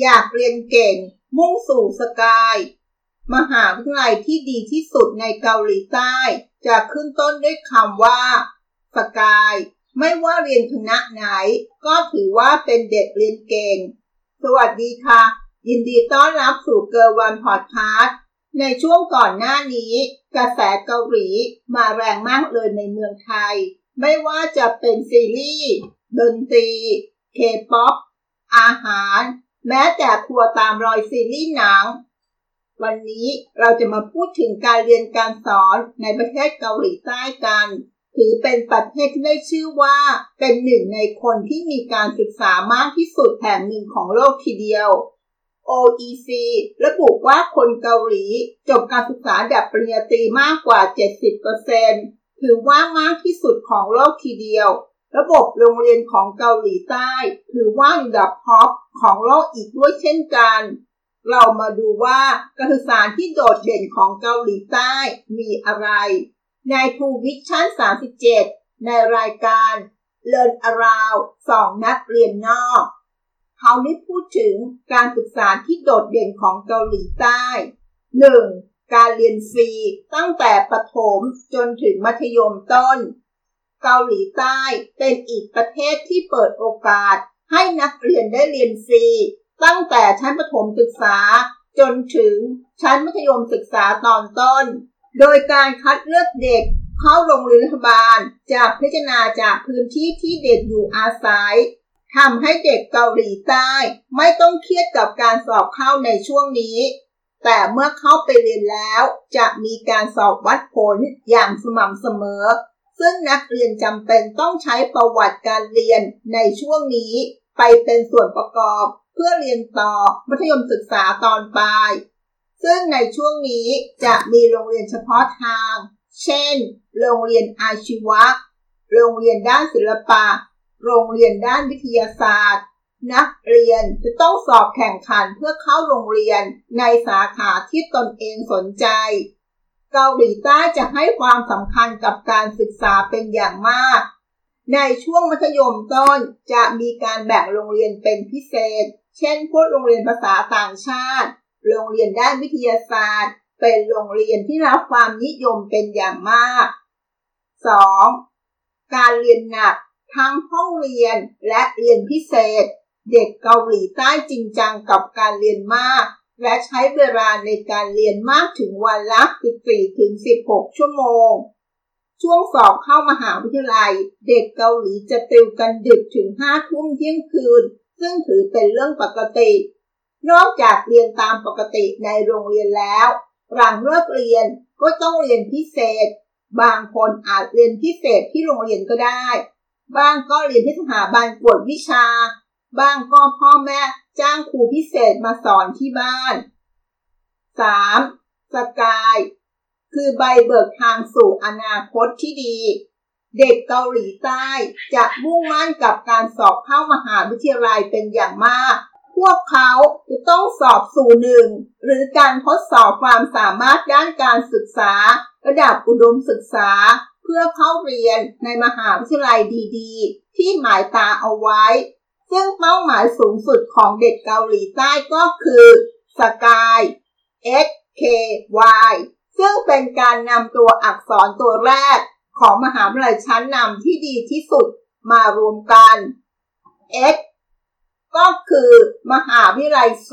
อยากเรียนเก่ง มุ่งสู่สกาย มหาวิทยาลัยที่ดีที่สุดในเกาหลีใต้ จะขึ้นต้นด้วยคำว่า สกาย ไม่ว่าเรียนคณะไหน ก็ถือว่าเป็นเด็กเรียนเก่ง สวัสดีค่ะ ยินดีต้อนรับสู่เกิร์วันพอดคาสต์ในช่วงก่อนหน้านี้ กระแสเกาหลีมาแรงมากเลยในเมืองไทย ไม่ว่าจะเป็นซีรีส์ดนตรีเคป๊อปอาหาร แม้แต่ทัวร์ตามรอยซีรีส์หนัง วันนี้เราจะมาพูดถึงการเรียนการสอนในประเทศเกาหลีใต้กัน ถือเป็นประเทศที่ได้ชื่อว่า เป็นหนึ่งในคนที่มีการศึกษามากที่สุดแห่งหนึ่งของโลกทีเดียว OECD ระบุว่าคนเกาหลี จบการศึกษาระดับปริญญาตรีมากกว่า 70%ถือว่ามากที่สุดของโลกทีเดียว ระบบโรงเรียนของเกาหลีใต้ ถือว่าอันดับ top ของโลกอีกด้วยเช่นกัน เรามาดูว่าการศึกษาที่โดดเด่นของเกาหลีใต้มีอะไร ใน TrueVisions 37 ในรายการ Learn Around สองนักเรียนนอก เขาได้พูดถึงการศึกษาที่โดดเด่นของเกาหลีใต้ 1. การเรียนฟรีตั้งแต่ประถมจนถึงมัธยมต้น เกาหลีใต้เป็นอีกประเทศที่เปิดโอกาส ให้นักเรียนได้เรียนฟรี ตั้งแต่ชั้นประถมศึกษา จนถึงชั้นมัธยมศึกษาตอนต้น โดยการคัดเลือกเด็กเข้าโรงเรียนรัฐบาลจะพิจารณาจากพื้นที่ที่เด็กอยู่อาศัยทำให้เด็กเกาหลีใต้ ไม่ต้องเครียดกับการสอบเข้าในช่วงนี้ แต่เมื่อเข้าไปเรียนแล้ว จะมีการสอบวัดผลอย่างสม่ำเสมอ ซึ่งนักเรียนจำเป็นต้องใช้ประวัติการเรียนในช่วงนี้ไปเป็นส่วนประกอบ เพื่อเรียนต่อมัธยมศึกษาตอนปลาย ซึ่งในช่วงนี้จะมีโรงเรียนเฉพาะทาง เช่น โรงเรียนอาชีวะ โรงเรียนด้านศิลปะ โรงเรียนด้านวิทยาศาสตร์ นักเรียนจะต้องสอบแข่งขันเพื่อเข้าโรงเรียนในสาขาที่ตนเองสนใจ เกาหลีใต้จะให้ความสำคัญกับการศึกษาเป็นอย่างมาก ในช่วงมัธยมต้นจะมีการแบ่งโรงเรียนเป็นพิเศษ เช่นพวกโรงเรียนภาษาต่างชาติ โรงเรียนด้านวิทยาศาสตร์ เป็นโรงเรียนที่รับความนิยมเป็นอย่างมาก 2. การเรียนหนักทั้งห้องเรียนและเรียนพิเศษ เด็กเกาหลีใต้จริงจังกับการเรียนมาก และใช้เวลาในการเรียนมากถึงวันละ 14-16 ชั่วโมง ช่วงสอบเข้ามหาวิทยาลัย เด็กเกาหลีจะติวกันดึกถึง 5 ทุ่มเที่ยงคืน ซึ่งถือเป็นเรื่องปกติ นอกจากเรียนตามปกติในโรงเรียนแล้ว หลังเลิกเรียนก็ต้องเรียนพิเศษ บางคนอาจเรียนพิเศษที่โรงเรียนก็ได้ บางก็เรียนที่สถาบันกวดวิชา บางก็พ่อแม่ จ้างครูพิเศษมาสอนที่บ้าน 3. สกาย คือใบเบิกทางสู่อนาคตที่ดี เด็กเกาหลีใต้จะมุ่งมั่นกับการสอบเข้ามหาวิทยาลัยเป็นอย่างมาก พวกเขาจะต้องสอบสู่หนึ่งหรือการทดสอบความสามารถด้านการศึกษา ระดับอุดมศึกษาเพื่อเข้าเรียนในมหาวิทยาลัยดี ๆ ที่หมายตาเอาไว้ ซึ่งเป้าหมายสูงสุดของเด็กเกาหลีใต้ก็คือสกาย X K Y ซึ่งเป็นการนำตัวอักษรตัวแรกของมหาวิทยาลัยชั้นนำที่ดีที่สุดมารวมกัน X ก็คือมหาวิทยาลัยโซ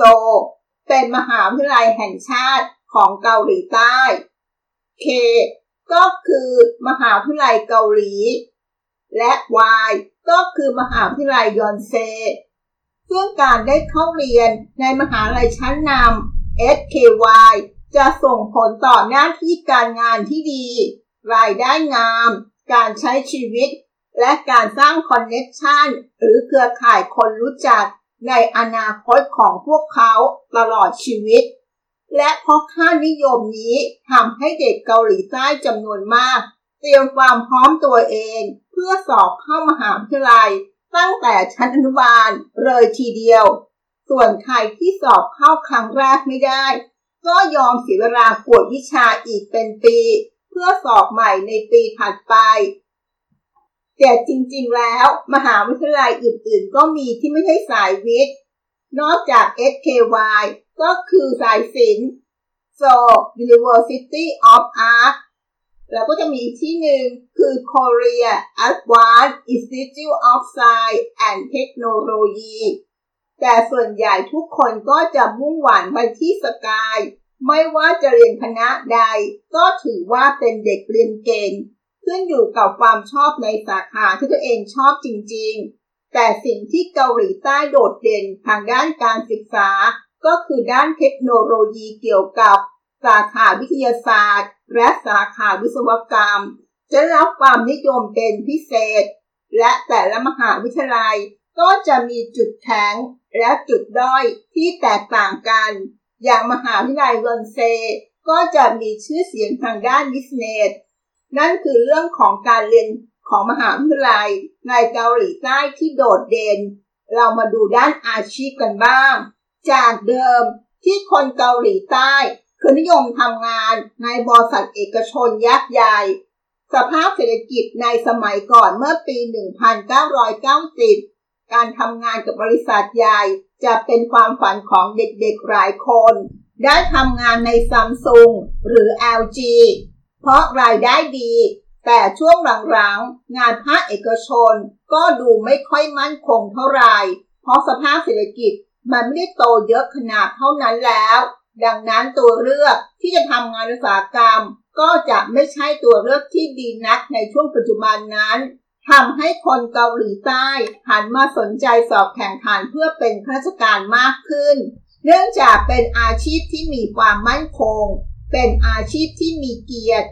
เป็นมหาวิทยาลัยแห่งชาติของเกาหลีใต้ K ก็คือมหาวิทยาลัยเกาหลี และ Y ก็คือมหาวิทยาลัยยอนเซซึ่งการได้เข้าเรียนในมหาลัยชั้นนำ SKY จะส่งผลต่อหน้าที่การงานที่ดี รายได้งาม การใช้ชีวิต และการสร้างคอนเน็ชันหรือเครือข่ายคนรู้จักในอนาคตของพวกเขาตลอดชีวิต และเพราะค่านิยมนี้ทำให้เด็กเกาหลีใต้จำนวนมาก เตรียมความพร้อมตัวเอง พื่อสอบเข้ามหาวิทยาลัย ตั้งแต่ชั้นอนุบาลเลยทีเดียว ส่วนใครที่สอบเข้าครั้งแรกไม่ได้ ก็ยอมเสียเวลากวดวิชาอีกเป็นปี เพื่อสอบใหม่ในปีถัดไป แต่จริงๆแล้ว มหาวิทยาลัยอื่นๆ ก็มีที่ไม่ใช่สายวิทย์ นอกจาก SKY ก็คือสายศิลป์ So University of Art แล้วก็จะมีที่หนึ่งคือ Korea Advanced Institute of Science and Technology แต่ส่วนใหญ่ทุกคนก็จะมุ่งหวังไปที่สกาย ไม่ว่าจะเรียนคณะใด ก็ถือว่าเป็นเด็กเรียนเก่ง ขึ้นอยู่กับความชอบในสาขาที่ตัวเองชอบจริงๆ แต่สิ่งที่เกาหลีใต้โดดเด่นทางด้านการศึกษา ก็คือด้านเทคโนโลยีเกี่ยวกับสาขาวิทยาศาสตร์ และสาขาวิศวกรรม จะรับความนิยมเป็นพิเศษ และแต่ละมหาวิทยาลัยก็จะมีจุดแข็งและจุดด้อยที่แตกต่างกัน อย่างมหาวิทยาลัยรอนเซ ก็จะมีชื่อเสียงทางด้านบิสเนส นั่นคือเรื่องของการเรียนของมหาวิทยาลัยในเกาหลีใต้ที่โดดเด่น เรามาดูด้านอาชีพกันบ้าง จากเดิมที่คนเกาหลีใต้ คือนิยมทำงานในบริษัทเอกชนยักษ์ใหญ่ สภาพเศรษฐกิจในสมัยก่อนเมื่อปี 1990 การทำงานกับบริษัทใหญ่จะเป็นความฝันของเด็กๆหลายคน ได้ทำงานในซัมซุงหรือ LG เพราะรายได้ดี แต่ช่วงหลังๆ งานภาคเอกชนก็ดูไม่ค่อยมั่นคงเท่าไหร่ เพราะสภาพเศรษฐกิจมันไม่ได้โตเยอะขนาดเท่านั้นแล้ว ดังนั้นตัวเลือกที่จะทำงานอุตสาหกรรม ก็จะไม่ใช่ตัวเลือกที่ดีนักในช่วงปัจจุบันนั้นทำให้คนเกาหลีใต้หันมาสนใจสอบแข่งขันเพื่อเป็นข้าราชการมากขึ้น เนื่องจากเป็นอาชีพที่มีความมั่นคง เป็นอาชีพที่มีเกียรติ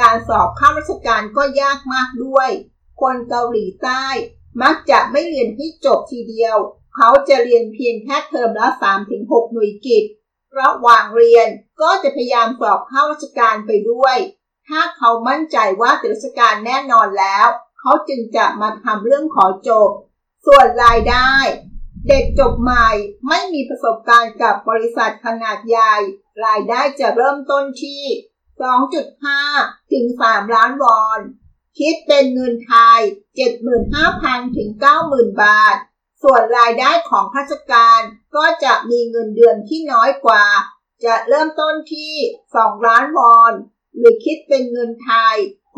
การสอบข้าราชการก็ยากมากด้วย คนเกาหลีใต้ มักจะไม่เรียนให้จบทีเดียว เขาจะเรียนเพียงแค่เทอมละ3-6 หน่วยกิจ ระหว่างเรียนก็จะพยายามสอบเข้าราชการไปด้วย ถ้าเขามั่นใจว่าติดราชการแน่นอนแล้ว เขาจึงจะมาทำเรื่องขอจบ ส่วนรายได้ เด็กจบใหม่ไม่มีประสบการณ์กับบริษัทขนาดใหญ่ รายได้จะเริ่มต้นที่ 2.5 ถึง 3 ล้านวอน คิดเป็นเงินไทย 75,000 ถึง 90,000 บาท ส่วนรายได้ของข้าราชการก็จะมีเงินเดือนที่น้อยกว่า จะเริ่มต้นที่ 2 ล้านวอน หรือคิดเป็นเงินไทย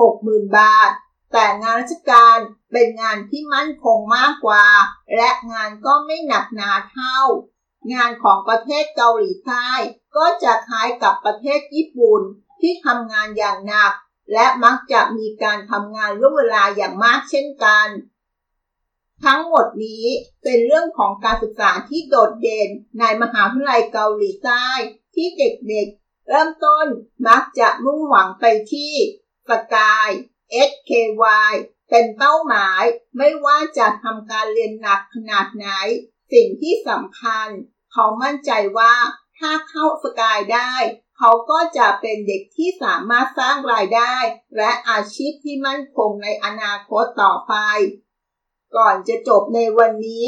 60,000 บาท แต่งานราชการเป็นงานที่มั่นคงมากกว่า และงานก็ไม่หนักหนาเท่า งานของประเทศเกาหลีใต้ก็จะคล้ายกับประเทศญี่ปุ่นที่ทำงานอย่างหนัก และมักจะมีการทำงานล่วงเวลาอย่างมากเช่นกัน ทั้งหมดนี้เป็นเรื่องของการศึกษาที่โดดเด่นในมหาวิทยาลัยเกาหลีใต้ ที่เด็กๆ เริ่มต้นมักจะมุ่งหวังไปที่สกาย SKY เป็นเป้าหมายไม่ว่าจะทำการเรียนหนักขนาดไหน สิ่งที่สำคัญ เขามั่นใจว่าถ้าเข้าสกายได้ เขาก็จะเป็นเด็กที่สามารถสร้างรายได้ และอาชีพที่มั่นคงในอนาคตต่อไป ก่อนจะจบในวันนี้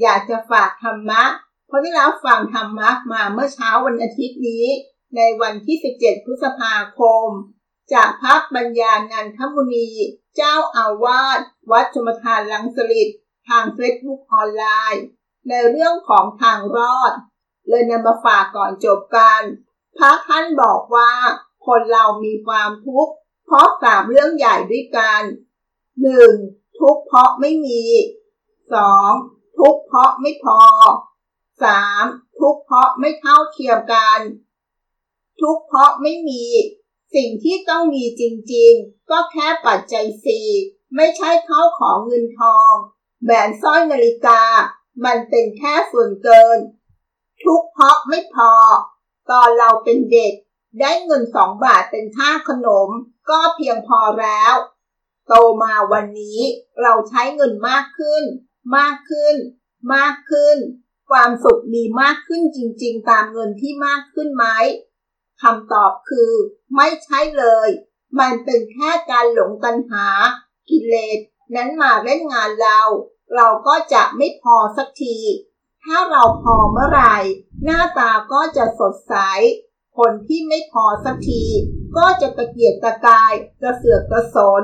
อยากจะฝากธรรมะ เพราะที่เราฟังธรรมะมาเมื่อเช้าวันอาทิตย์นี้ ในวันที่ 17 พฤษภาคม จากพระปัญญานันทมุนี เจ้าอาวาสวัดชมทานลังสลิดทางเฟซบุ๊กออนไลน์ ในเรื่องของทางรอด เลยนำมาฝากก่อนจบกันพระท่านบอกว่า คนเรามีความทุกข์เพราะสามเรื่องใหญ่ด้วยกันหนึ่ง ทุกเพราะไม่มี 2. ทุกเพราะไม่พอ 3. ทุกเพราะไม่เท่าเทียมกัน ทุกเพราะไม่มี สิ่งที่ต้องมีจริงๆ ก็แค่ปัจจัยสี่ไม่ใช่เข้าของเงินทองแหวนสร้อยนาฬิกา มันเป็นแค่ส่วนเกิน ทุกเพราะไม่พอ ตอนเราเป็นเด็ก ได้เงินสองบาทเป็นค่าขนม ก็เพียงพอแล้ว โตมาวันนี้เราใช้เงินมากขึ้น มากขึ้น มากขึ้น ความสุขมีมากขึ้นจริง ๆ ตามเงินที่มากขึ้นไหมคำตอบคือ ไม่ใช่เลย มันเป็นแค่การหลงตัณหา กิเลสนั้นมาเล่นงานเรา เราก็จะไม่พอสักที ถ้าเราพอเมื่อไหร่ หน้าตาก็จะสดใส คนที่ไม่พอสักที ก็จะตะเกียกตะกายกระเสือกกระสน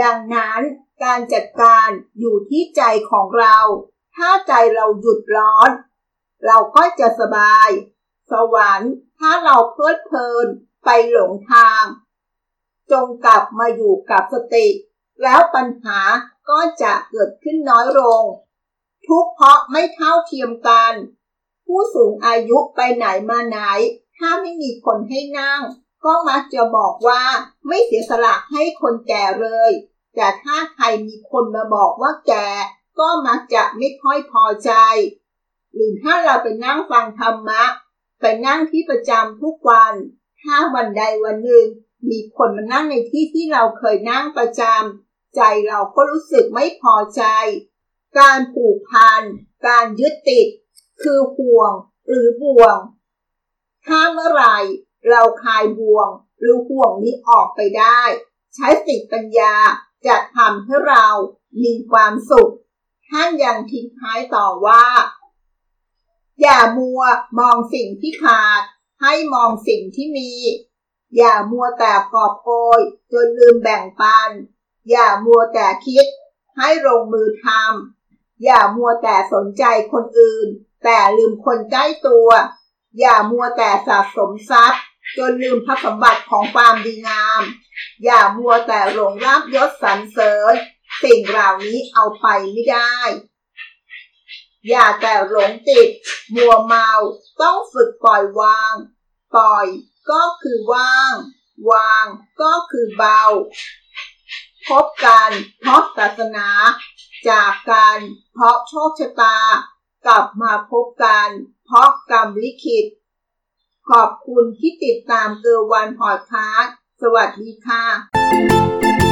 ดังนั้นการจัดการอยู่ที่ใจของเรา ถ้าใจเราหยุดร้อน เราก็จะสบาย สวรรค์ถ้าเราเพลิดเพลินไปหลงทาง จงกลับมาอยู่กับสติ แล้วปัญหาก็จะเกิดขึ้นน้อยลง ทุกเพราะไม่เท่าเทียมกัน ผู้สูงอายุไปไหนมาไหน ถ้าไม่มีคนให้นั่ง ก็มักจะบอกว่าไม่เสียสละให้คนแก่เลย แต่ถ้าใครมีคนมาบอกว่าแก่ก็มักจะไม่ค่อยพอใจ หรือถ้าเราไปนั่งฟังธรรมะ ไปนั่งที่ประจำทุกวัน ถ้าวันใดวันหนึ่ง มีคนมานั่งในที่ที่เราเคยนั่งประจำใจเราก็รู้สึกไม่พอใจ การผูกพัน การยึดติด คือห่วงหรือบ่วง ถ้าเมื่อไหร่ เราคลายบ่วงหรือห่วงนี้ออกไปได้ ใช้สติปัญญาจะทำให้เรามีความสุข ท่านยังทิ้งท้ายต่อว่า อย่ามัวมองสิ่งที่ขาด ให้มองสิ่งที่มี อย่ามัวแต่กอบโกยจนลืมแบ่งปัน อย่ามัวแต่คิด ให้ลงมือทำอย่ามัวแต่สนใจคนอื่น แต่ลืมคนใกล้ตัว อย่ามัวแต่สะสมทรัพย์ จนลืมพระสมบัติของความดีงาม อย่ามัวแต่หลงรับยศสรรเสริญ สิ่งเหล่านี้เอาไปไม่ได้ อย่าแต่หลงติด มัวเมา ต้องฝึกปล่อยวาง ปล่อยก็คือว่าง วางก็คือเบา พบกันเพราะศาสนา จากกันเพราะโชคชะตากลับมาพบกัน เพราะกรรมลิขิต ขอบคุณที่ติดตามเกอร์วันพอดคาสต์สวัสดีค่ะ